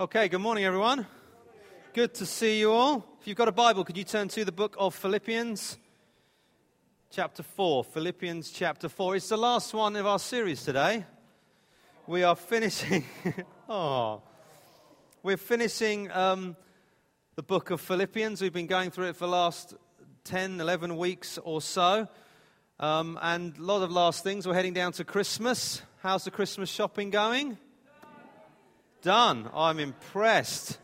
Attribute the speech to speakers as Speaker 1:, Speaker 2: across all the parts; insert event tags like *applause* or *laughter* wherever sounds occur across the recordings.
Speaker 1: Okay, good morning, everyone. Good to see you all. If you've got a Bible, could you turn to the book of Philippians, chapter 4? Philippians, chapter 4. It's the last one of our series today. We are finishing. *laughs* oh. We're finishing um, the book of Philippians. We've been going through it for the last 10, 11 weeks or so. Um, and a lot of last things. We're heading down to Christmas. How's the Christmas shopping going? Done. I'm impressed.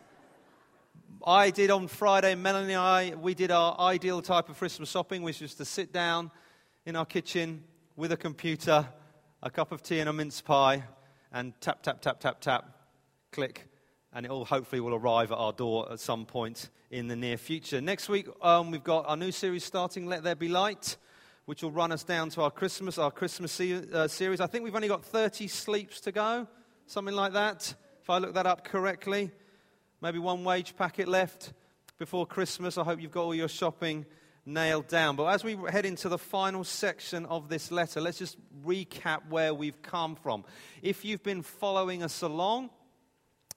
Speaker 1: I did on Friday, Melanie and I, we did our ideal type of Christmas shopping, which was to sit down in our kitchen with a computer, a cup of tea, and a mince pie, and tap, tap, tap, tap, tap, click, and it all hopefully will arrive at our door at some point in the near future. Next week, um, we've got our new series starting, Let There Be Light, which will run us down to our Christmas, our Christmas se- uh, series. I think we've only got 30 sleeps to go, something like that if I look that up correctly. Maybe one wage packet left before Christmas. I hope you've got all your shopping nailed down. But as we head into the final section of this letter, let's just recap where we've come from. If you've been following us along,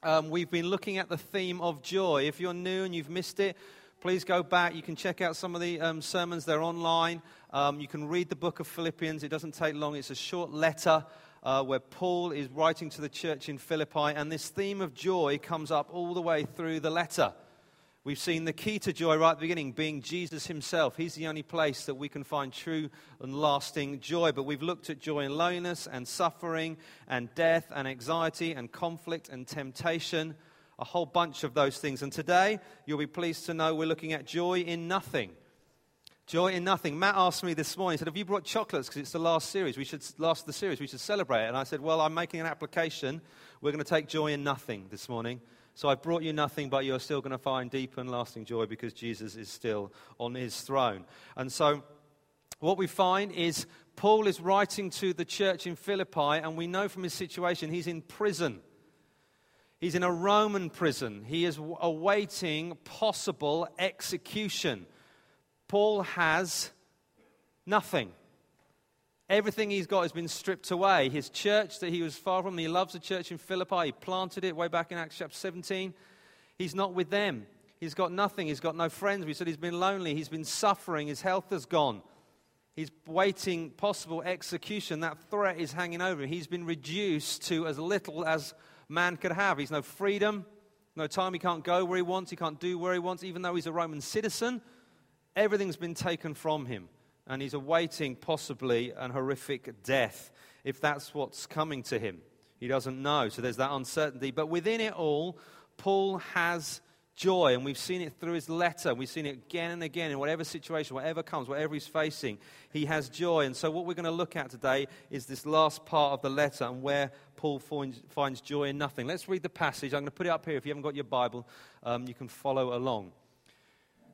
Speaker 1: um, we've been looking at the theme of joy. If you're new and you've missed it, please go back. You can check out some of the um, sermons, they're online. Um, you can read the book of Philippians. It doesn't take long, it's a short letter uh, where Paul is writing to the church in Philippi, and this theme of joy comes up all the way through the letter. We've seen the key to joy right at the beginning being Jesus himself. He's the only place that we can find true and lasting joy. But we've looked at joy in loneliness and suffering and death and anxiety and conflict and temptation, a whole bunch of those things. And today, you'll be pleased to know we're looking at joy in nothing. Joy in nothing. Matt asked me this morning, he said, Have you brought chocolates? Because it's the last series. We should, last the series. We should celebrate. And I said, Well, I'm making an application. We're going to take joy in nothing this morning. So I've brought you nothing, but you're still going to find deep and lasting joy because Jesus is still on his throne. And so what we find is Paul is writing to the church in Philippi, and we know from his situation he's in prison. He's in a Roman prison. He is awaiting possible execution. Paul has nothing. Everything he's got has been stripped away. His church that he was far from, he loves the church in Philippi. He planted it way back in Acts chapter 17. He's not with them. He's got nothing. He's got no friends. We said he's been lonely. He's been suffering. His health has gone. He's waiting possible execution. That threat is hanging over him. He's been reduced to as little as man could have. He's no freedom, no time. He can't go where he wants. He can't do where he wants, even though he's a Roman citizen. Everything's been taken from him, and he's awaiting possibly an horrific death if that's what's coming to him. He doesn't know, so there's that uncertainty. But within it all, Paul has joy, and we've seen it through his letter. We've seen it again and again in whatever situation, whatever comes, whatever he's facing. He has joy. And so, what we're going to look at today is this last part of the letter and where Paul finds, finds joy in nothing. Let's read the passage. I'm going to put it up here. If you haven't got your Bible, um, you can follow along.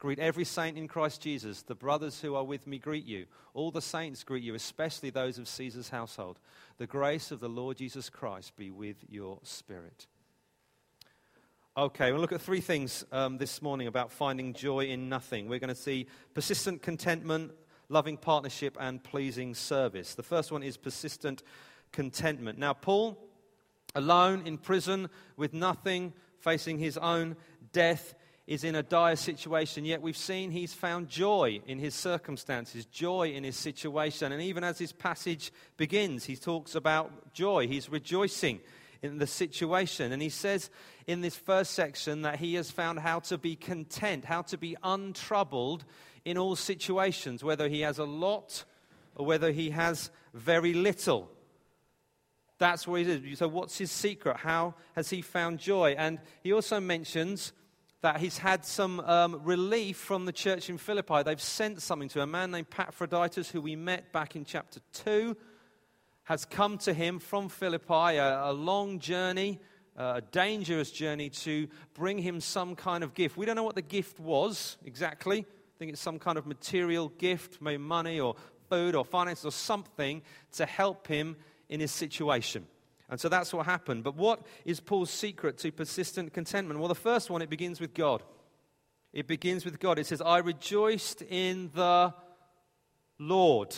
Speaker 1: Greet every saint in Christ Jesus. The brothers who are with me greet you. All the saints greet you, especially those of Caesar's household. The grace of the Lord Jesus Christ be with your spirit. Okay, we'll look at three things um, this morning about finding joy in nothing. We're going to see persistent contentment, loving partnership, and pleasing service. The first one is persistent contentment. Now, Paul, alone in prison with nothing, facing his own death, is in a dire situation, yet we've seen he's found joy in his circumstances, joy in his situation. And even as this passage begins, he talks about joy. He's rejoicing in the situation. And he says in this first section that he has found how to be content, how to be untroubled in all situations, whether he has a lot or whether he has very little. That's what he is. So, what's his secret? How has he found joy? And he also mentions that he's had some um, relief from the church in Philippi. They've sent something to a man named Epaphroditus, who we met back in chapter 2, has come to him from Philippi, a, a long journey, uh, a dangerous journey to bring him some kind of gift. We don't know what the gift was exactly. I think it's some kind of material gift, maybe money or food or finances or something to help him in his situation. And so that's what happened. But what is Paul's secret to persistent contentment? Well, the first one, it begins with God. It begins with God. It says, I rejoiced in the Lord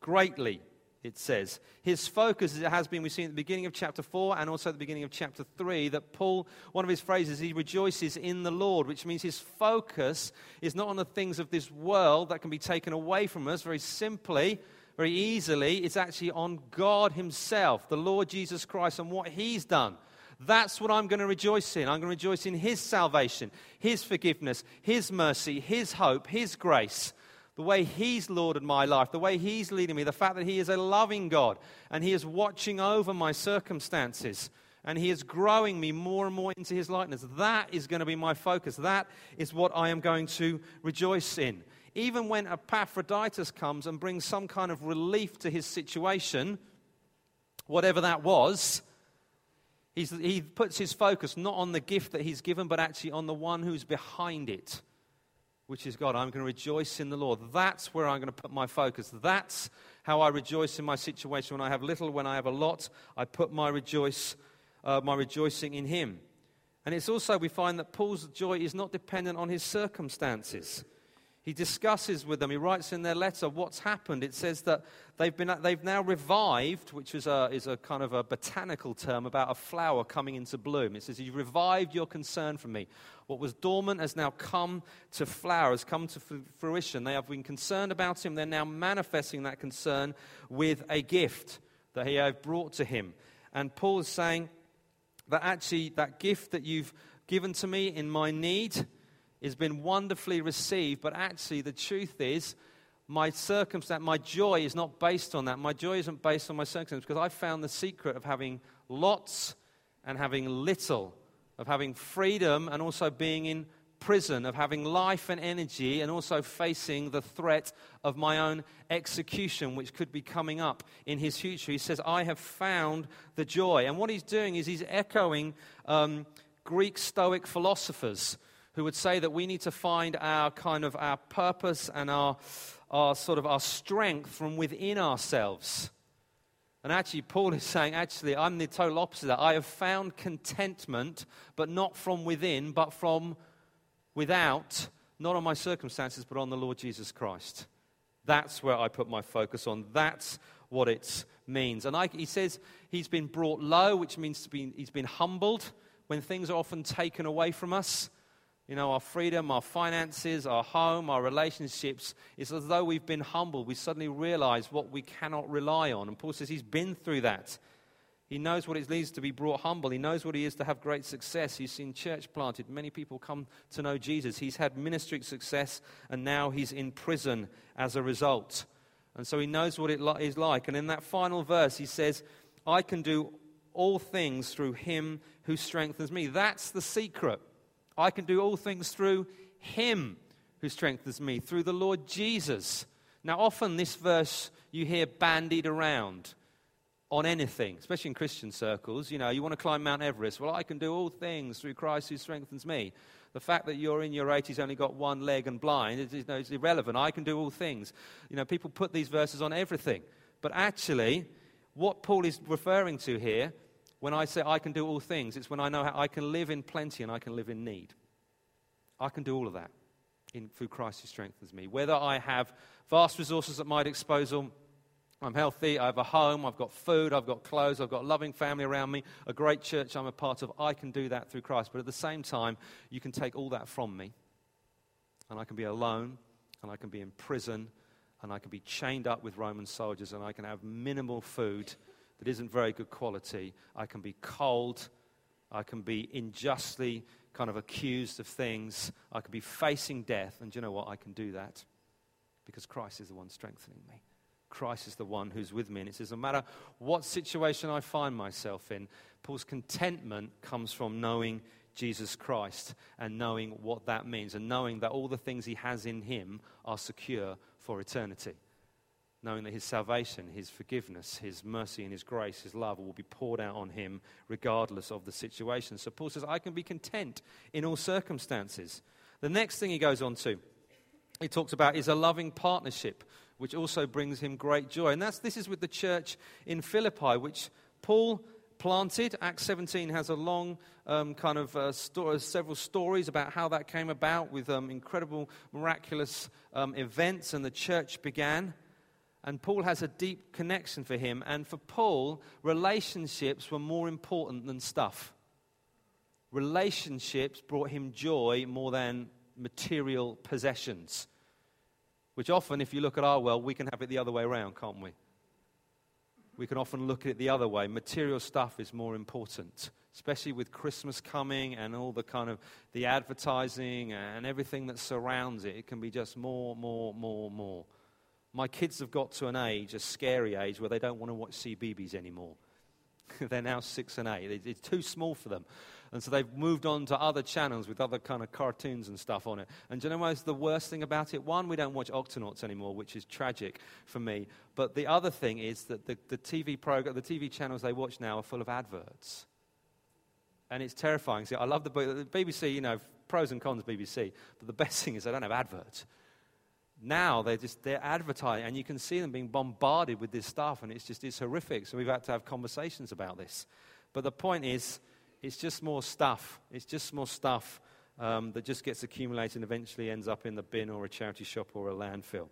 Speaker 1: greatly, it says. His focus, as it has been, we've seen at the beginning of chapter 4 and also at the beginning of chapter 3, that Paul, one of his phrases, he rejoices in the Lord, which means his focus is not on the things of this world that can be taken away from us. Very simply, very easily, it's actually on God Himself, the Lord Jesus Christ, and what He's done. That's what I'm going to rejoice in. I'm going to rejoice in His salvation, His forgiveness, His mercy, His hope, His grace. The way He's Lorded my life, the way He's leading me, the fact that He is a loving God and He is watching over my circumstances and He is growing me more and more into His likeness. That is going to be my focus. That is what I am going to rejoice in even when Epaphroditus comes and brings some kind of relief to his situation, whatever that was, he puts his focus not on the gift that he's given, but actually on the one who's behind it, which is God. I'm going to rejoice in the Lord. That's where I'm going to put my focus. That's how I rejoice in my situation. When I have little, when I have a lot, I put my, rejoice, uh, my rejoicing in Him. And it's also, we find that Paul's joy is not dependent on his circumstances he discusses with them, he writes in their letter what's happened. It says that they've, been, they've now revived, which is a, is a kind of a botanical term about a flower coming into bloom. It says, You've revived your concern for me. What was dormant has now come to flower, has come to fruition. They have been concerned about him. They're now manifesting that concern with a gift that he have brought to him. And Paul is saying that actually, that gift that you've given to me in my need, has been wonderfully received, but actually, the truth is, my circumstance, my joy is not based on that. My joy isn't based on my circumstance because I found the secret of having lots and having little, of having freedom and also being in prison, of having life and energy and also facing the threat of my own execution, which could be coming up in his future. He says, I have found the joy. And what he's doing is he's echoing um, Greek Stoic philosophers who would say that we need to find our kind of our purpose and our, our sort of our strength from within ourselves. And actually, Paul is saying, actually, I'm the total opposite of that. I have found contentment, but not from within, but from without, not on my circumstances, but on the Lord Jesus Christ. That's where I put my focus on. That's what it means. And I, he says he's been brought low, which means be, he's been humbled when things are often taken away from us you know, our freedom, our finances, our home, our relationships. It's as though we've been humbled. We suddenly realize what we cannot rely on. And Paul says he's been through that. He knows what it means to be brought humble. He knows what it is to have great success. He's seen church planted. Many people come to know Jesus. He's had ministry success, and now he's in prison as a result. And so he knows what it is like. And in that final verse, he says, I can do all things through him who strengthens me. That's the secret. I can do all things through him who strengthens me, through the Lord Jesus. Now, often this verse you hear bandied around on anything, especially in Christian circles. You know, you want to climb Mount Everest. Well, I can do all things through Christ who strengthens me. The fact that you're in your 80s, only got one leg and blind, is, it's irrelevant. I can do all things. You know, people put these verses on everything. But actually, what Paul is referring to here when I say I can do all things, it's when I know how I can live in plenty and I can live in need. I can do all of that in, through Christ who strengthens me. Whether I have vast resources at my disposal I'm healthy, I have a home, I've got food, I've got clothes, I've got a loving family around me, a great church I'm a part of. I can do that through Christ. But at the same time, you can take all that from me, and I can be alone, and I can be in prison, and I can be chained up with Roman soldiers, and I can have minimal food that isn't very good quality. I can be cold, I can be unjustly kind of accused of things, I can be facing death, and you know what? I can do that because Christ is the one strengthening me. Christ is the one who's with me. And it says, no matter what situation I find myself in, Paul's contentment comes from knowing Jesus Christ and knowing what that means and knowing that all the things he has in him are secure for eternity. Knowing that his salvation, his forgiveness, his mercy, and his grace, his love will be poured out on him regardless of the situation. So Paul says, I can be content in all circumstances. The next thing he goes on to, he talks about is a loving partnership which also brings him great joy. And that's, this is with the church in Philippi, which Paul planted. Acts 17 has a long um, kind of uh, story, several stories about how that came about with um, incredible, miraculous um, events, and the church began. And Paul has a deep connection for him. And for Paul, relationships were more important than stuff. Relationships brought him joy more than material possessions. Which often, if you look at our world, we can have it the other way around, can't we? We can often look at it the other way. Material stuff is more important, especially with Christmas coming and all the kind of the advertising and everything that surrounds it. It can be just more, more, more, more. My kids have got to an age, a scary age, where they don't want to watch CBeebies anymore. *laughs* They're now six and eight. It's too small for them. And so they've moved on to other channels with other kind of cartoons and stuff on it. And do you know what's the worst thing about it? One, we don't watch Octonauts anymore, which is tragic for me. But the other thing is that the, the TV program, the TV channels they watch now are full of adverts. And it's terrifying. See, I love the, the BBC, you know, pros and cons BBC. But the best thing is they don't have adverts now they're just they're advertising and you can see them being bombarded with this stuff and it's just it's horrific so we've had to have conversations about this but the point is it's just more stuff. It's just more stuff um, that just gets accumulated and eventually ends up in the bin or a charity shop or a landfill.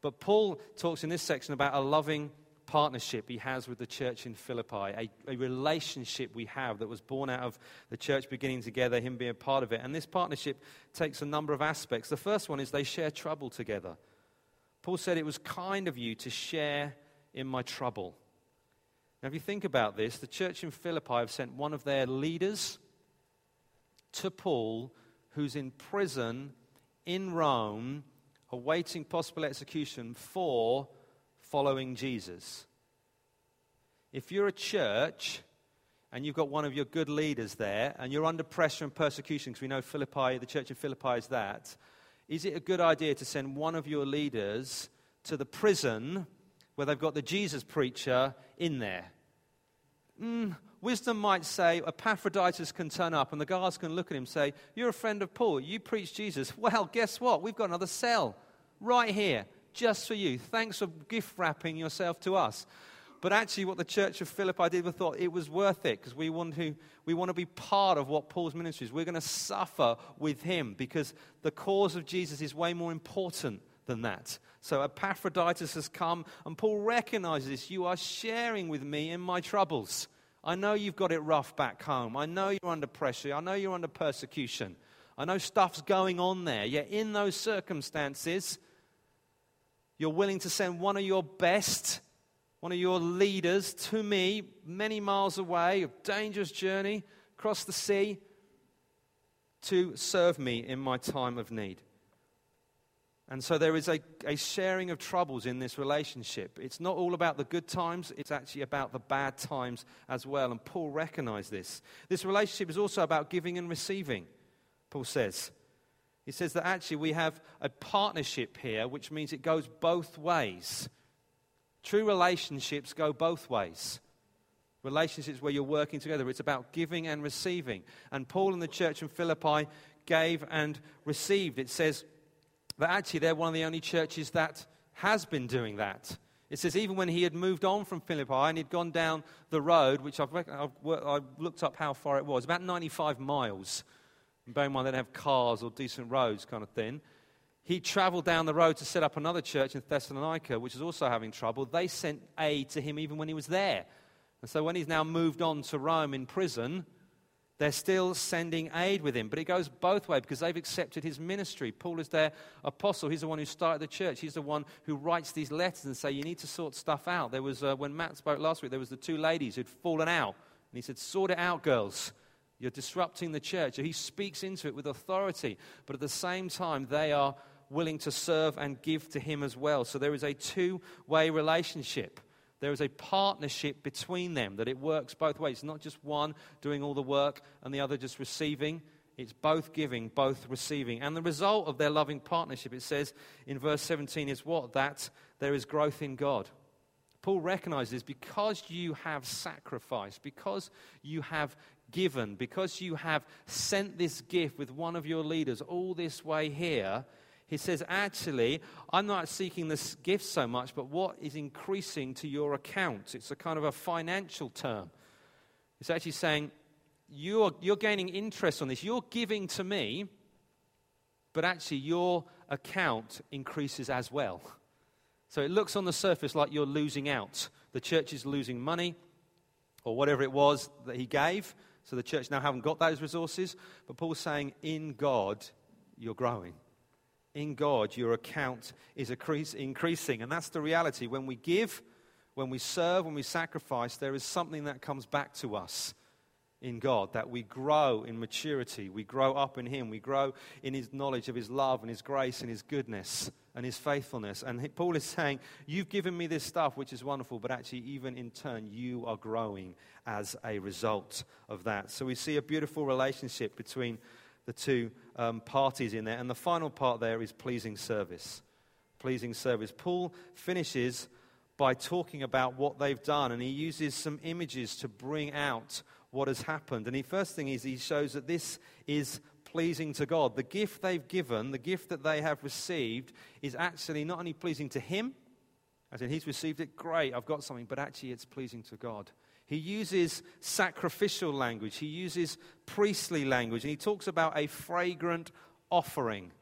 Speaker 1: But Paul talks in this section about a loving partnership he has with the church in Philippi, a, a, relationship we have that was born out of the church beginning together, him being a part of it. And this partnership takes a number of aspects. The first one is they share trouble together. Paul said, It was kind of you to share in my trouble. Now, if you think about this, the church in Philippi have sent one of their leaders to Paul, who's in prison in Rome, awaiting possible execution for following Jesus. If you're a church and you've got one of your good leaders there and you're under pressure and persecution, because we know Philippi, the church in Philippi is that, is it a good idea to send one of your leaders to the prison where they've got the Jesus preacher in there. Mm, wisdom might say Epaphroditus can turn up and the guards can look at him and say, You're a friend of Paul. You preach Jesus. *laughs* Well, guess what? We've got another cell right here just for you. Thanks for gift wrapping yourself to us. But actually, what the church of Philippi did, we thought it was worth it because we want to we want to be part of what Paul's ministry is. We're going to suffer with him because the cause of Jesus is way more important than that. So Epaphroditus has come, and Paul recognizes this. You are sharing with me in my troubles. I know you've got it rough back home. I know you're under pressure. I know you're under persecution. I know stuff's going on there. Yet, in those circumstances, you're willing to send one of your best, one of your leaders to me, many miles away, a dangerous journey across the sea, to serve me in my time of need. And so there is a, a sharing of troubles in this relationship. It's not all about the good times, it's actually about the bad times as well. And Paul recognized this. This relationship is also about giving and receiving, Paul says. He says that actually we have a partnership here, which means it goes both ways. True relationships go both ways. Relationships where you're working together, it's about giving and receiving. And Paul and the church in Philippi gave and received. It says, that actually, they're one of the only churches that has been doing that. It says, even when he had moved on from Philippi and he'd gone down the road, which I've, I've, I've looked up how far it was, about 95 miles. And bear in mind, they don't have cars or decent roads, kind of thing. he traveled down the road to set up another church in Thessalonica, which was also having trouble. They sent aid to him even when he was there. And so when he's now moved on to Rome in prison, they're still sending aid with him. But it goes both ways because they've accepted his ministry. Paul is their apostle. He's the one who started the church. He's the one who writes these letters and say, you need to sort stuff out. There was, uh, when Matt spoke last week, there was the two ladies who'd fallen out. And he said, sort it out, girls. You're disrupting the church. He speaks into it with authority. But at the same time, they are willing to serve and give to Him as well. So there is a two way relationship. There is a partnership between them that it works both ways. It's not just one doing all the work and the other just receiving. It's both giving, both receiving. And the result of their loving partnership, it says in verse 17, is what? That there is growth in God. Paul recognizes because you have sacrificed, because you have given, because you have sent this gift with one of your leaders all this way here, he says, actually, I'm not seeking this gift so much, but what is increasing to your account. It's a kind of a financial term. It's actually saying, you're, you're gaining interest on this. You're giving to me, but actually, your account increases as well. So it looks on the surface like you're losing out. The church is losing money, or whatever it was that he gave. So the church now haven't got those resources. But Paul's saying, in God, you're growing in God, your account is increasing. And that's the reality. When we give, when we serve, when we sacrifice, there is something that comes back to us in God, that we grow in maturity. We grow up in Him. We grow in His knowledge of His love and His grace and His goodness and His faithfulness. And Paul is saying, You've given me this stuff, which is wonderful, but actually, even in turn, you are growing as a result of that. So we see a beautiful relationship between the two um, parties in there. And the final part there is pleasing service. Pleasing service. Paul finishes by talking about what they've done, and he uses some images to bring out what has happened. And the first thing is he shows that this is pleasing to God. The gift they've given, the gift that they have received, is actually not only pleasing to him, as in he's received it, great, I've got something, but actually it's pleasing to God. He uses sacrificial language, he uses priestly language, and he talks about a fragrant offering.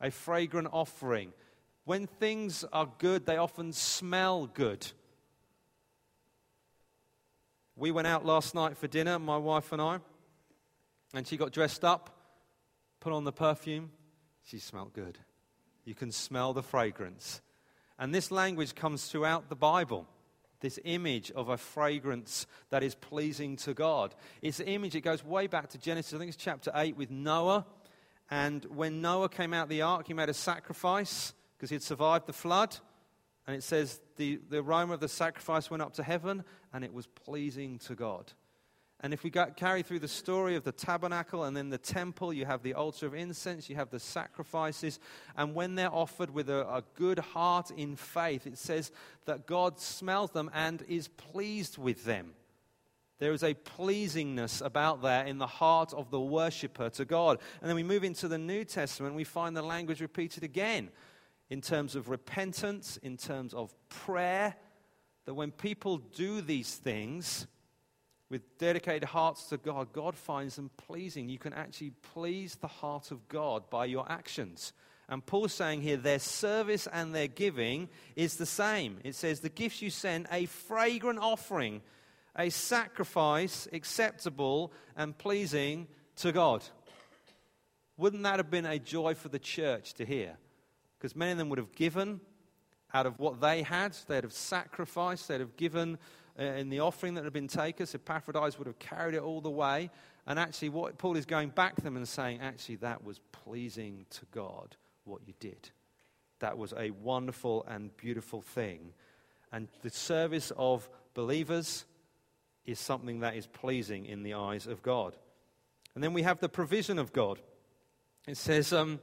Speaker 1: A fragrant offering. When things are good, they often smell good. We went out last night for dinner, my wife and I, and she got dressed up, put on the perfume. She smelled good. You can smell the fragrance. And this language comes throughout the Bible this image of a fragrance that is pleasing to God. It's an image, it goes way back to Genesis, I think it's chapter 8 with Noah. And when Noah came out of the ark, he made a sacrifice because he had survived the flood. And it says the, the aroma of the sacrifice went up to heaven and it was pleasing to God. And if we got, carry through the story of the tabernacle and then the temple, you have the altar of incense, you have the sacrifices. And when they're offered with a, a good heart in faith, it says that God smells them and is pleased with them. There is a pleasingness about that in the heart of the worshiper to God. And then we move into the New Testament, we find the language repeated again in terms of repentance, in terms of prayer, that when people do these things, with dedicated hearts to God, God finds them pleasing. You can actually please the heart of God by your actions. And Paul's saying here their service and their giving is the same. It says, The gifts you send, a fragrant offering, a sacrifice acceptable and pleasing to God. Wouldn't that have been a joy for the church to hear? Because many of them would have given out of what they had, they'd have sacrificed, they'd have given uh, in the offering that had been taken. So Epaphroditus would have carried it all the way. And actually, what Paul is going back to them and saying, actually, that was pleasing to God, what you did. That was a wonderful and beautiful thing. And the service of believers is something that is pleasing in the eyes of God. And then we have the provision of God. It says, um,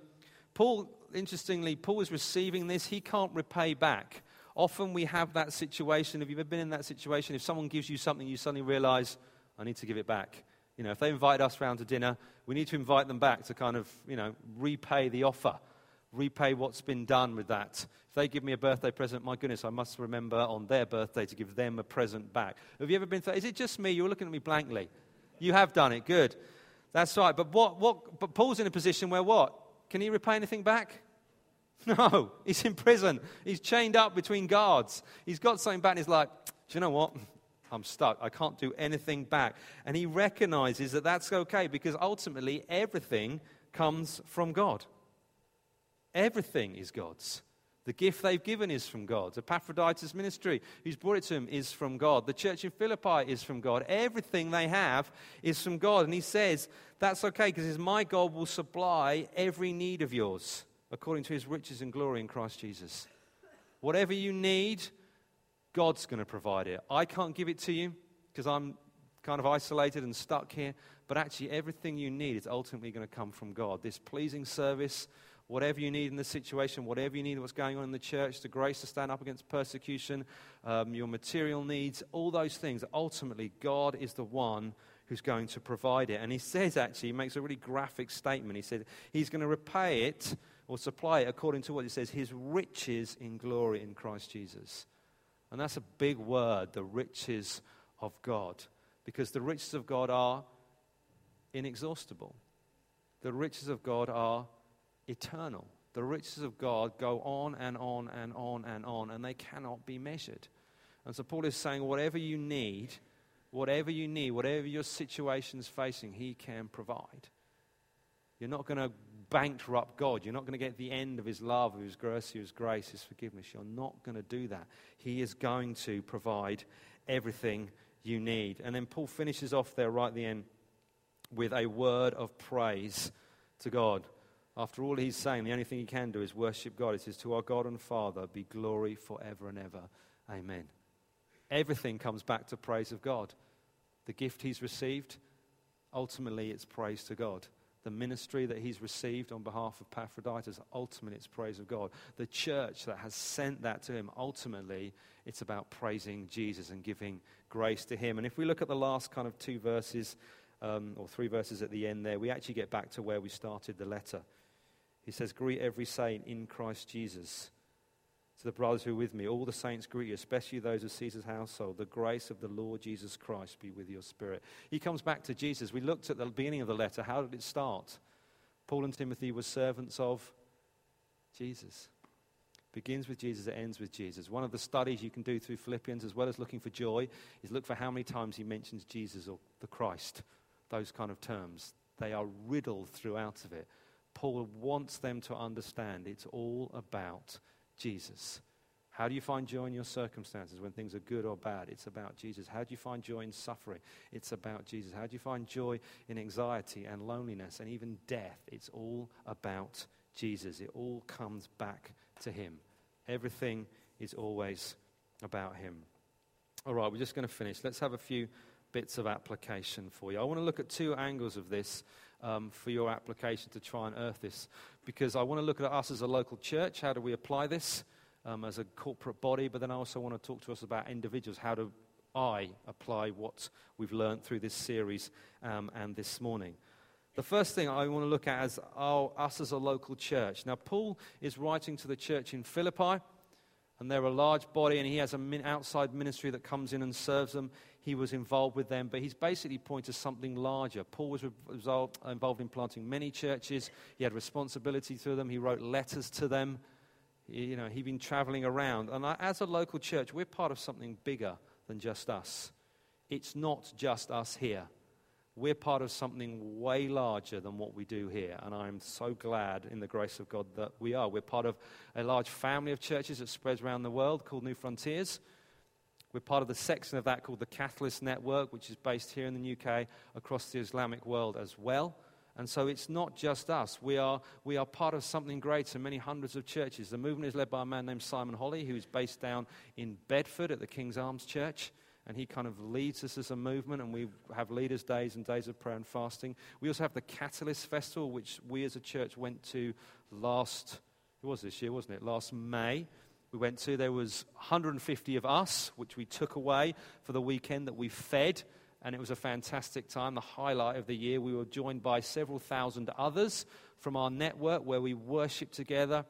Speaker 1: Paul, interestingly, Paul is receiving this. He can't repay back. Often we have that situation. Have you ever been in that situation? If someone gives you something, you suddenly realize, I need to give it back. You know, if they invite us round to dinner, we need to invite them back to kind of, you know, repay the offer, repay what's been done with that. If they give me a birthday present, my goodness, I must remember on their birthday to give them a present back. Have you ever been through? Is it just me? You're looking at me blankly. You have done it. Good. That's right. But what, what, but Paul's in a position where what? Can he repay anything back? *laughs* No, he's in prison. He's chained up between guards. He's got something back and he's like, Do you know what? I'm stuck. I can't do anything back. And he recognizes that that's okay because ultimately everything comes from God. Everything is God's. The gift they've given is from God. Epaphroditus' ministry, who's brought it to him, is from God. The church in Philippi is from God. Everything they have is from God. And he says, That's okay because my God will supply every need of yours according to his riches and glory in Christ Jesus. Whatever you need, God's going to provide it. I can't give it to you because I'm kind of isolated and stuck here, but actually, everything you need is ultimately going to come from God. This pleasing service, whatever you need in the situation, whatever you need, what's going on in the church, the grace to stand up against persecution, um, your material needs, all those things, ultimately, God is the one who's going to provide it. And he says, actually, he makes a really graphic statement. He said, He's going to repay it or supply it according to what it says, His riches in glory in Christ Jesus. And that's a big word, the riches of God, because the riches of God are inexhaustible. The riches of God are eternal. The riches of God go on and on and on and on, and they cannot be measured. And so Paul is saying, whatever you need, whatever you need, whatever your situation is facing, he can provide. You're not going to bankrupt God. You're not going to get the end of His love, His mercy, His grace, His forgiveness. You're not going to do that. He is going to provide everything you need. And then Paul finishes off there right at the end with a word of praise to God. After all he's saying, the only thing he can do is worship God. It says, To our God and Father be glory forever and ever. Amen. Everything comes back to praise of God. The gift he's received, ultimately, it's praise to God the ministry that he's received on behalf of Epaphroditus, ultimately it's praise of God. The church that has sent that to him, ultimately it's about praising Jesus and giving grace to him. And if we look at the last kind of two verses, um, or three verses at the end there, we actually get back to where we started the letter. He says, Greet every saint in Christ Jesus. To the brothers who are with me, all the saints greet you, especially those of Caesar's household. The grace of the Lord Jesus Christ be with your spirit. He comes back to Jesus. We looked at the beginning of the letter. How did it start? Paul and Timothy were servants of Jesus. Begins with Jesus, it ends with Jesus. One of the studies you can do through Philippians, as well as looking for joy, is look for how many times he mentions Jesus or the Christ, those kind of terms. They are riddled throughout of it. Paul wants them to understand it's all about Jesus. How do you find joy in your circumstances when things are good or bad? It's about Jesus. How do you find joy in suffering? It's about Jesus. How do you find joy in anxiety and loneliness and even death? It's all about Jesus. It all comes back to Him. Everything is always about Him. All right, we're just going to finish. Let's have a few bits of application for you. I want to look at two angles of this um, for your application to try and earth this because I want to look at us as a local church. How do we apply this um, as a corporate body? But then I also want to talk to us about individuals. How do I apply what we've learned through this series um, and this morning? The first thing I want to look at is our, us as a local church. Now, Paul is writing to the church in Philippi, and they're a large body, and he has an outside ministry that comes in and serves them he was involved with them, but he's basically pointing to something larger. Paul was uh, involved in planting many churches. He had responsibility to them. He wrote letters to them. You know, he'd been traveling around. And uh, as a local church, we're part of something bigger than just us. It's not just us here. We're part of something way larger than what we do here. And I'm so glad in the grace of God that we are. We're part of a large family of churches that spreads around the world called Newfrontiers. We're part of the section of that called the Catalyst Network, which is based here in the UK across the Islamic world as well. And so it's not just us. We are, we are part of something greater, many hundreds of churches. The movement is led by a man named Simon Holley, who's based down in Bedford at the King's Arms Church. And he kind of leads us as a movement, and we have leaders' days and days of prayer and fasting. We also have the Catalyst Festival, which we as a church went to last, it was this year, wasn't it? Last May we went to. There was 150 of us, which we took away for the weekend that we fed, and it was a fantastic time, the highlight of the year. We were joined by several thousand others from our network where we worshiped together.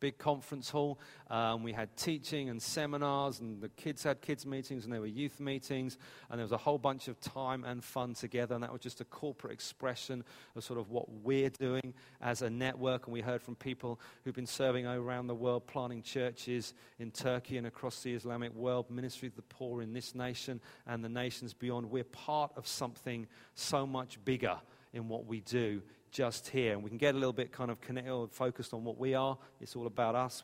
Speaker 1: Big conference hall. Um, we had teaching and seminars, and the kids had kids' meetings, and there were youth meetings, and there was a whole bunch of time and fun together. And that was just a corporate expression of sort of what we're doing as a network. And we heard from people who've been serving around the world, planting churches in Turkey and across the Islamic world, ministry to the poor in this nation and the nations beyond. We're part of something so much bigger in what we do just here. And we can get a little bit kind of connected, focused on what we are. It's all about us.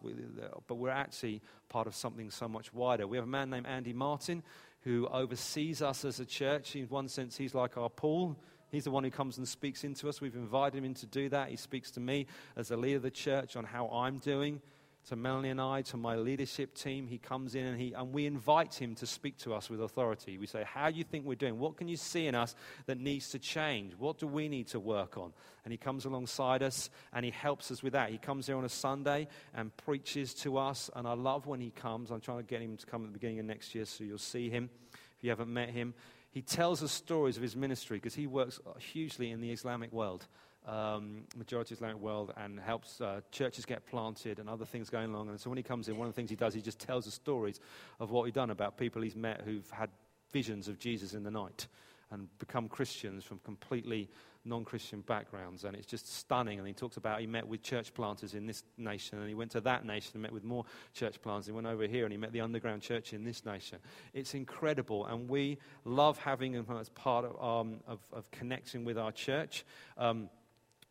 Speaker 1: but we're actually part of something so much wider. We have a man named Andy Martin who oversees us as a church. In one sense, he's like our Paul. He's the one who comes and speaks into us. We've invited him in to do that. He speaks to me as a leader of the church on how I'm doing to Melanie and I, to my leadership team. He comes in and, he, and we invite him to speak to us with authority. We say, How do you think we're doing? What can you see in us that needs to change? What do we need to work on? And he comes alongside us and he helps us with that. He comes here on a Sunday and preaches to us. And I love when he comes. I'm trying to get him to come at the beginning of next year so you'll see him if you haven't met him. He tells us stories of his ministry because he works hugely in the Islamic world um, majority Islamic world and helps uh, churches get planted and other things going along. And so when he comes in, one of the things he does, he just tells the stories of what he's done about people he's met who've had visions of Jesus in the night and become Christians from completely non Christian backgrounds. And it's just stunning. And he talks about he met with church planters in this nation, and he went to that nation and met with more church planters. He went over here and he met the underground church in this nation. It's incredible. And we love having him as part of, um, of, of connecting with our church. Um,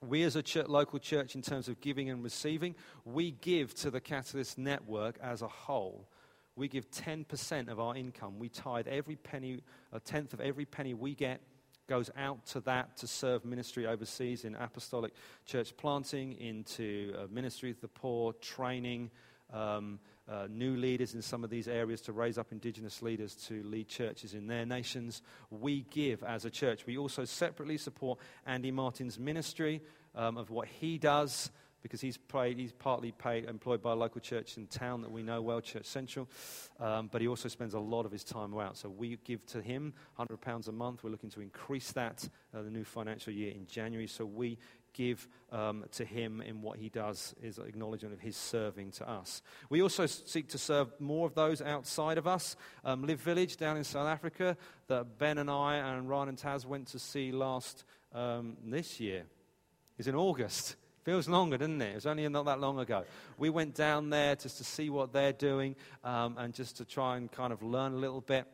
Speaker 1: we, as a local church, in terms of giving and receiving, we give to the Catalyst Network as a whole. We give 10% of our income. We tithe every penny, a tenth of every penny we get goes out to that to serve ministry overseas in apostolic church planting, into uh, ministry of the poor, training, um, uh, new leaders in some of these areas to raise up indigenous leaders to lead churches in their nations. We give as a church. We also separately support Andy Martin's ministry um, of what he does because he's, paid, he's partly paid, employed by a local church in town that we know well, Church Central, um, but he also spends a lot of his time out. So we give to him £100 a month. We're looking to increase that uh, the new financial year in January. So we give um, to him in what he does is acknowledgement of his serving to us. We also seek to serve more of those outside of us. Um, Live Village down in South Africa that Ben and I and Ryan and Taz went to see last um, this year is in August. Feels longer, doesn't it? It was only not that long ago. We went down there just to see what they're doing um, and just to try and kind of learn a little bit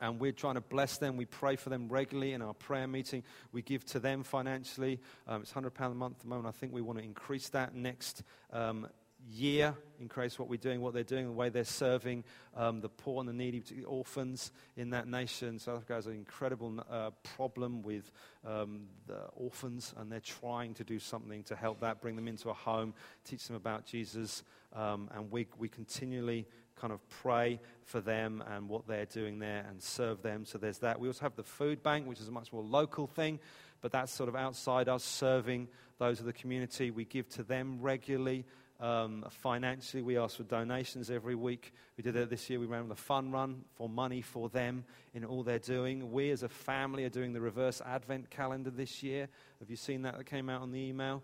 Speaker 1: and we're trying to bless them. We pray for them regularly in our prayer meeting. We give to them financially. Um, it's £100 a month at the moment. I think we want to increase that next um, year, increase what we're doing, what they're doing, the way they're serving um, the poor and the needy, particularly orphans in that nation. South Africa has an incredible uh, problem with um, the orphans, and they're trying to do something to help that, bring them into a home, teach them about Jesus, um, and we, we continually kind of pray for them and what they're doing there and serve them. So there's that. We also have the food bank, which is a much more local thing, but that's sort of outside us serving those of the community. We give to them regularly. Um, financially, we ask for donations every week. We did it this year. We ran the fun run for money for them in all they're doing. We, as a family, are doing the reverse Advent calendar this year. Have you seen that that came out on the email?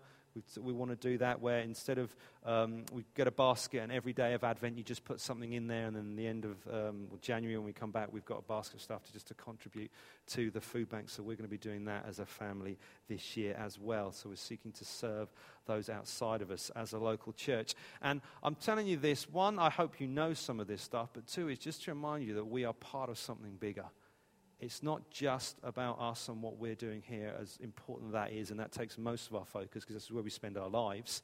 Speaker 1: We, want to do that where instead of um, we get a basket and every day of Advent you just put something in there, and then the end of um, January when we come back, we've got a basket of stuff to just to contribute to the food bank. So we're going to be doing that as a family this year as well. So we're seeking to serve those outside of us as a local church. And I'm telling you this one, I hope you know some of this stuff, but two is just to remind you that we are part of something bigger it's not just about us and what we're doing here, as important that is, and that takes most of our focus because this is where we spend our lives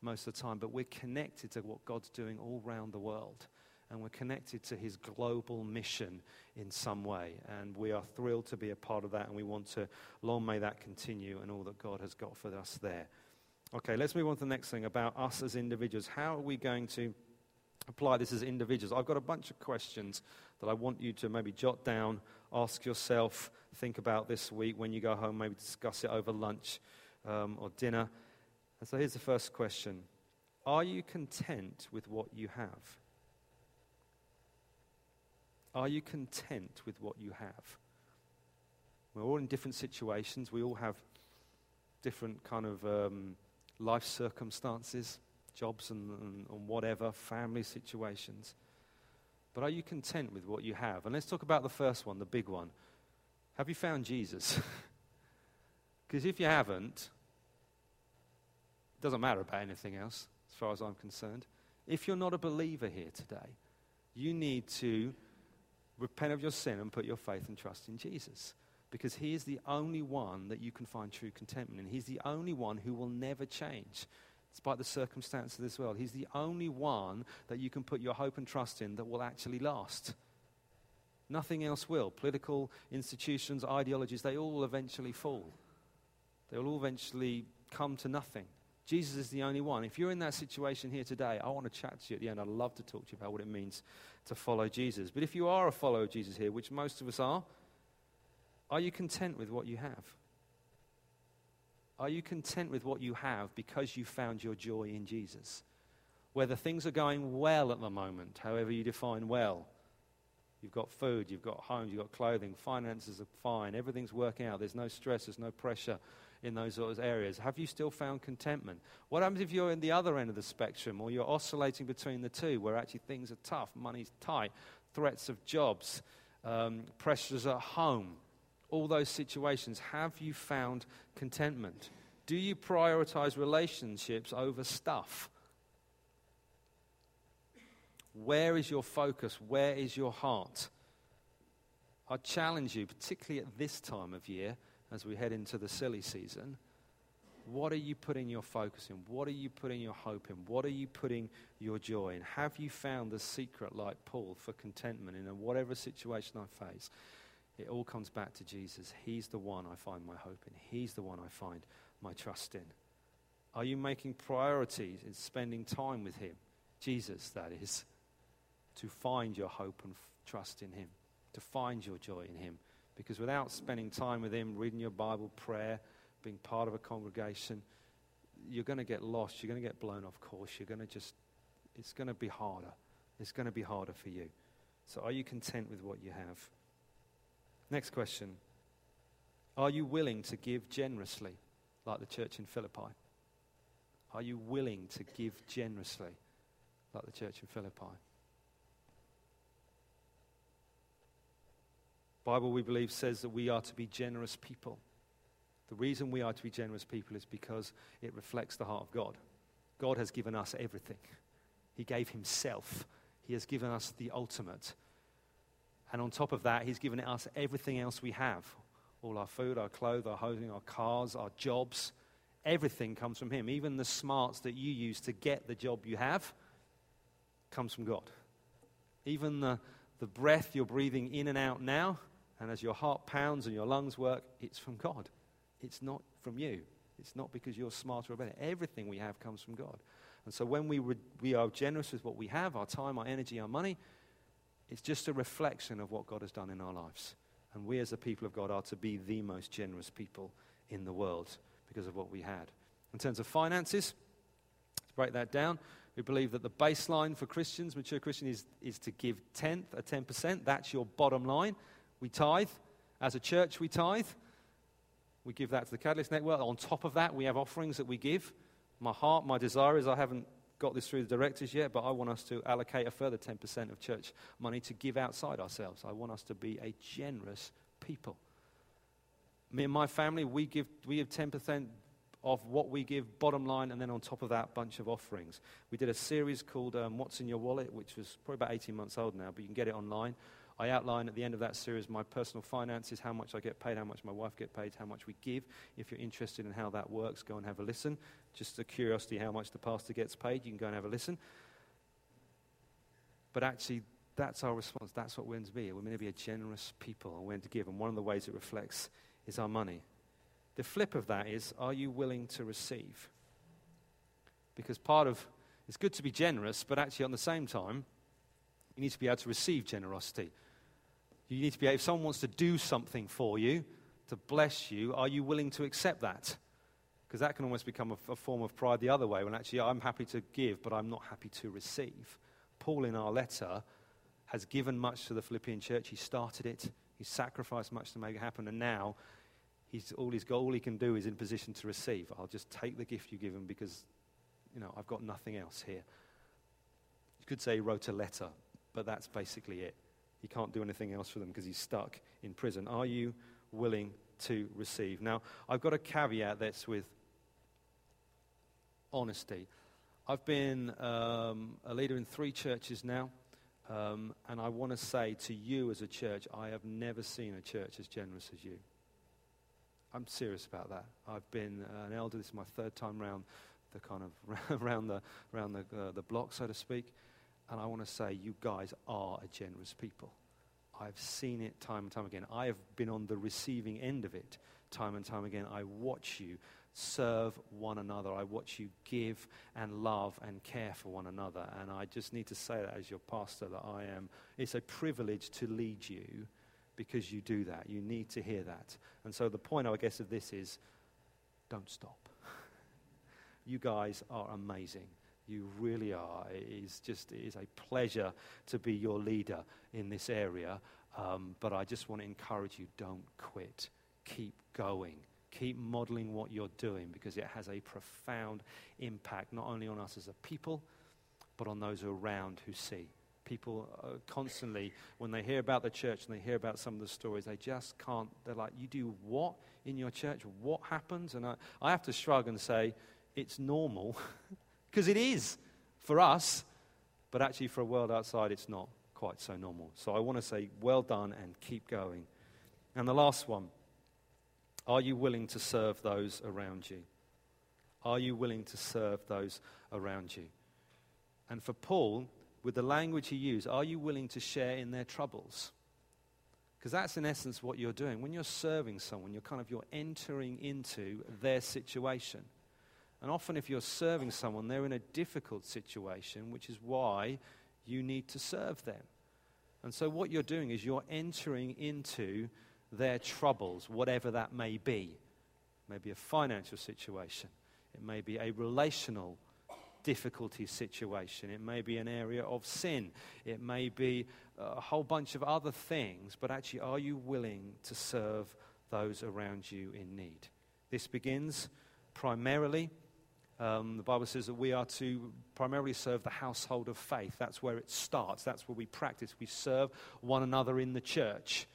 Speaker 1: most of the time, but we're connected to what God's doing all around the world. And we're connected to his global mission in some way. And we are thrilled to be a part of that, and we want to, long may that continue and all that God has got for us there. Okay, let's move on to the next thing about us as individuals. How are we going to apply this as individuals? I've got a bunch of questions that I want you to maybe jot down ask yourself, think about this week when you go home, maybe discuss it over lunch um, or dinner. And so here's the first question Are you content with what you have? Are you content with what you have? We're all in different situations. We all have different kind of um, life circumstances. Jobs and, and, and whatever, family situations. But are you content with what you have? And let's talk about the first one, the big one. Have you found Jesus? *laughs* Because if you haven't, it doesn't matter about anything else, as far as I'm concerned. If you're not a believer here today, you need to repent of your sin and put your faith and trust in Jesus. Because he is the only one that you can find true contentment in. He's the only one who will never change, despite the circumstances of this world. He's the only one that you can put your hope and trust in that will actually last. Nothing else will. Political institutions, ideologies, they all eventually fall. They will all eventually come to nothing. Jesus is the only one. If you're in that situation here today, I want to chat to you at the end. I'd love to talk to you about what it means to follow Jesus. But if you are a follower of Jesus here, which most of us are, are you content with what you have? Are you content with what you have because you found your joy in Jesus? Whether things are going well at the moment, however you define well, You've got food, you've got homes, you've got clothing, finances are fine, everything's working out, there's no stress, there's no pressure in those sort of areas? Have you still found contentment? What happens if you're in the other end of the spectrum or you're oscillating between the two where actually things are tough, money's tight, threats of jobs, um, pressures at home, all those situations? Have you found contentment? Do you prioritize relationships over stuff? Where is your focus? Where is your heart? I challenge you, particularly at this time of year, as we head into the silly season, what are you putting your focus in? What are you putting your hope in? What are you putting your joy in? Have you found the secret, like Paul, for contentment in whatever situation I face? It all comes back to Jesus. He's the one I find my hope in, He's the one I find my trust in. Are you making priorities in spending time with Him? Jesus, that is, to find your hope and f- trust in Him, to find your joy in Him. Because without spending time with Him, reading your Bible, prayer, being part of a congregation, you're going to get lost. You're going to get blown off course. You're going to just, it's going to be harder. It's going to be harder for you. So, are you content with what you have? Next question Are you willing to give generously, like the church in Philippi? Are you willing to give generously, like the church in Philippi? Bible, we believe, says that we are to be generous people. The reason we are to be generous people is because it reflects the heart of God. God has given us everything. He gave Himself. He has given us the ultimate. And on top of that, He's given us everything else we have all our food, our clothes, our housing, our cars, our jobs. Everything comes from Him. Even the smarts that you use to get the job you have comes from God. Even the, the breath you're breathing in and out now and as your heart pounds and your lungs work, it's from God. It's not from you. It's not because you're smarter or better. Everything we have comes from God. And so when we, re- we are generous with what we have, our time, our energy, our money, it's just a reflection of what God has done in our lives. And we as the people of God are to be the most generous people in the world because of what we had. In terms of finances, let's break that down. We believe that the baseline for Christians, mature Christians, is, is to give tenth, a 10%. That's your bottom line. We tithe. As a church, we tithe. We give that to the Catalyst Network. On top of that, we have offerings that we give. My heart, my desire is I haven't got this through the directors yet, but I want us to allocate a further 10% of church money to give outside ourselves. I want us to be a generous people. Me and my family, we give, we give 10% of what we give, bottom line, and then on top of that, bunch of offerings. We did a series called um, What's in Your Wallet, which was probably about 18 months old now, but you can get it online. I outline at the end of that series my personal finances, how much I get paid, how much my wife gets paid, how much we give. If you're interested in how that works, go and have a listen. Just a curiosity how much the pastor gets paid, you can go and have a listen. But actually, that's our response. That's what we're meant to be. We're meant to be a generous people, and we're meant to give. And one of the ways it reflects is our money. The flip of that is, are you willing to receive? Because part of it's good to be generous, but actually, at the same time, you need to be able to receive generosity. You need to be if someone wants to do something for you, to bless you, are you willing to accept that? Because that can almost become a, a, form of pride the other way, when actually I'm happy to give, but I'm not happy to receive. Paul, in our letter, has given much to the Philippian church. He started it, he sacrificed much to make it happen, and now he's, all, he's got, all he can do is in position to receive. I'll just take the gift you give him because you know, I've got nothing else here. You could say he wrote a letter, but that's basically it. He can't do anything else for them because he's stuck in prison. Are you willing to receive? Now, I've got a caveat that's with honesty. I've been um, a leader in three churches now, um, and I want to say to you as a church, I have never seen a church as generous as you. I'm serious about that. I've been uh, an elder. This is my third time round the kind of *laughs* around the around the uh, the block, so to speak. And I want to say, you guys are a generous people. I've seen it time and time again. I have been on the receiving end of it time and time again. I watch you serve one another. I watch you give and love and care for one another. And I just need to say that as your pastor that I am. It's a privilege to lead you because you do that. You need to hear that. And so the point, I guess, of this is don't stop. *laughs* you guys are amazing. You really are. It is just it is a pleasure to be your leader in this area. Um, but I just want to encourage you don't quit. Keep going. Keep modeling what you're doing because it has a profound impact not only on us as a people, but on those around who see. People constantly, when they hear about the church and they hear about some of the stories, they just can't. They're like, You do what in your church? What happens? And I, I have to shrug and say, It's normal. *laughs* because it is for us, but actually for a world outside, it's not quite so normal. So I want to say, well done and keep going. And the last one are you willing to serve those around you? Are you willing to serve those around you? And for Paul, with the language he used, are you willing to share in their troubles? Because that's in essence what you're doing. When you're serving someone, you're kind of you're entering into their situation. And often, if you're serving someone, they're in a difficult situation, which is why you need to serve them. And so, what you're doing is you're entering into their troubles, whatever that may be. It may be a financial situation, it may be a relational difficulty situation, it may be an area of sin, it may be a whole bunch of other things. But actually, are you willing to serve those around you in need? This begins primarily um, the Bible says that we are to primarily serve the household of faith. That's where it starts. That's where we practice. We serve one another in the church.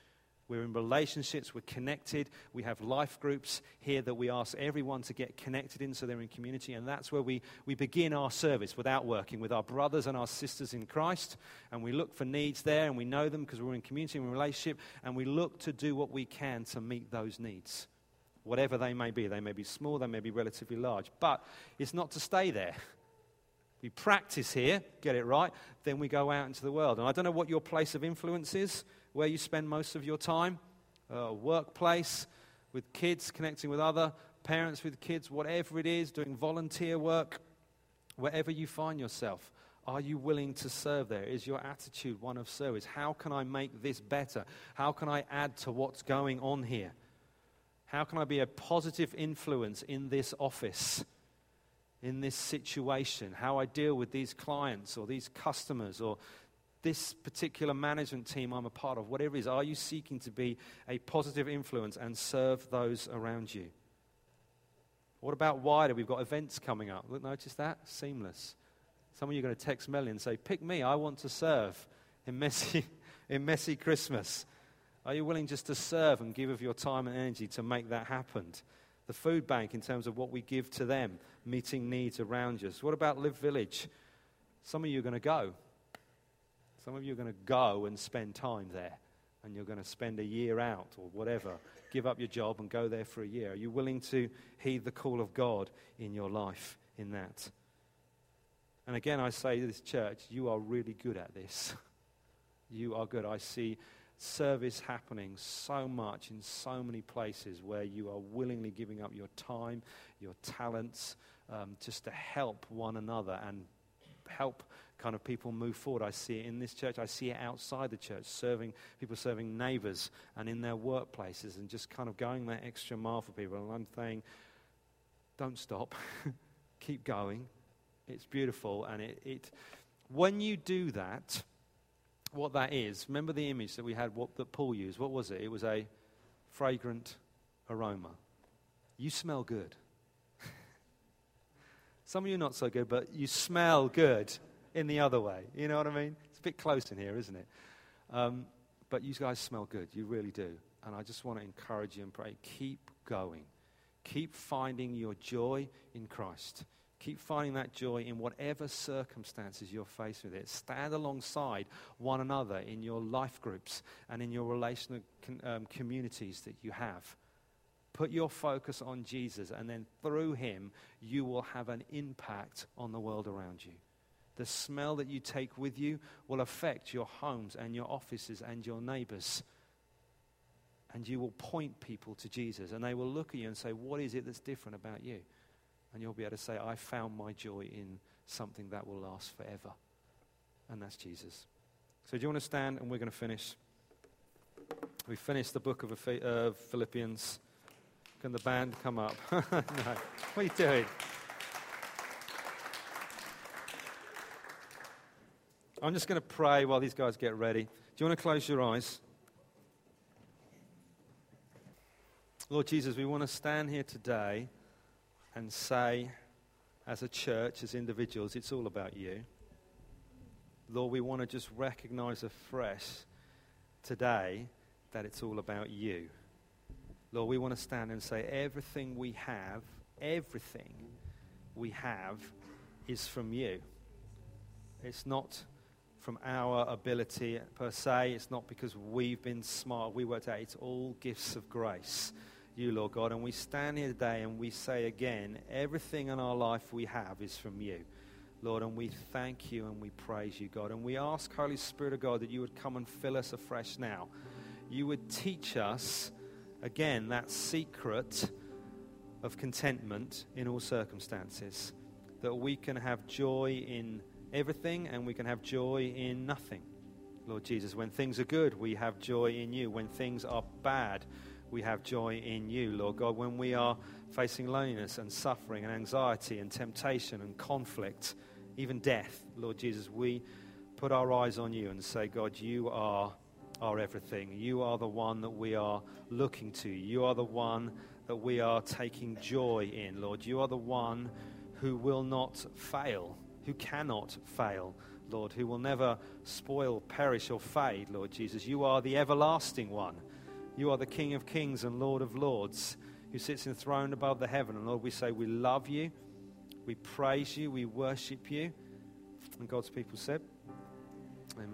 Speaker 1: We're in relationships, we're connected. We have life groups here that we ask everyone to get connected in so they're in community. And that's where we, we begin our service without working with our brothers and our sisters in Christ. And we look for needs there and we know them because we're in community and relationship. And we look to do what we can to meet those needs whatever they may be. They may be small, they may be relatively large. But it's not to stay there. We practice here, get it right, then we go out into the world. And I don't know what your place of influence is, where you spend most of your time, uh, workplace, with kids, connecting with other parents with kids, whatever it is, doing volunteer work, wherever you find yourself. Are you willing to serve there? Is your attitude one of service? How can I make this better? How can I add to what's going on here? How can I be a positive influence in this office, in this situation? How I deal with these clients or these customers or this particular management team I'm a part of, whatever it is. Are you seeking to be a positive influence and serve those around you? What about wider? We've got events coming up. Look, notice that? Seamless. Some of you are going to text Melly and say, Pick me, I want to serve in messy, *laughs* in messy Christmas. Are you willing just to serve and give of your time and energy to make that happen? The food bank, in terms of what we give to them, meeting needs around us. What about Live Village? Some of you are going to go. Some of you are going to go and spend time there. And you're going to spend a year out or whatever. Give up your job and go there for a year. Are you willing to heed the call of God in your life in that? And again, I say to this church, you are really good at this. *laughs* you are good. I see service happening so much in so many places where you are willingly giving up your time, your talents, um, just to help one another and help kind of people move forward. I see it in this church. I see it outside the church, serving people, serving neighbors, and in their workplaces, and just kind of going that extra mile for people. And I'm saying, don't stop, *laughs* keep going. It's beautiful, and it, it when you do that what that is, remember the image that we had what, that Paul used? What was it? It was a fragrant aroma. You smell good. *laughs* Some of you not so good, but you smell good in the other way. You know what I mean? It's a bit close in here, isn't it? Um, but you guys smell good. You really do. And I just want to encourage you and pray. Keep going. Keep finding your joy in Christ. Keep finding that joy in whatever circumstances you're faced with it. Stand alongside one another in your life groups and in your relational um, communities that you have. Put your focus on Jesus, and then through him, you will have an impact on the world around you. The smell that you take with you will affect your homes and your offices and your neighbors. And you will point people to Jesus, and they will look at you and say, What is it that's different about you? And you'll be able to say, I found my joy in something that will last forever. And that's Jesus. So, do you want to stand and we're going to finish? We finished the book of Philippians. Can the band come up? *laughs* no. What are you doing? I'm just going to pray while these guys get ready. Do you want to close your eyes? Lord Jesus, we want to stand here today and say, as a church, as individuals, it's all about you. Lord, we want to just recognize afresh today that it's all about you. Lord, we want to stand and say, everything we have, everything we have is from you. It's not from our ability per se. It's not because we've been smart, we worked out. It's all gifts of grace you, Lord God. And we stand here today and we say again, everything in our life we have is from you. Lord, and we thank you and we praise you, God. And we ask, Holy Spirit of God, that you would come and fill us afresh now. You would teach us, again, that secret of contentment in all circumstances. That we can have joy in everything and we can have joy in nothing. Lord Jesus, when things are good, we have joy in you. When things are bad, we have joy in you, Lord God. When we are facing loneliness and suffering and anxiety and temptation and conflict, even death, Lord Jesus, we put our eyes on you and say, God, you are our everything. You are the one that we are looking to. You are the one that we are taking joy in, Lord. You are the one who will not fail, who cannot fail. Lord, who will never spoil, perish, or fade, Lord Jesus. You are the everlasting one. You are the King of kings and Lord of lords who sits enthroned above the heaven. And Lord, we say we love you, we praise you, we worship you. And God's people said,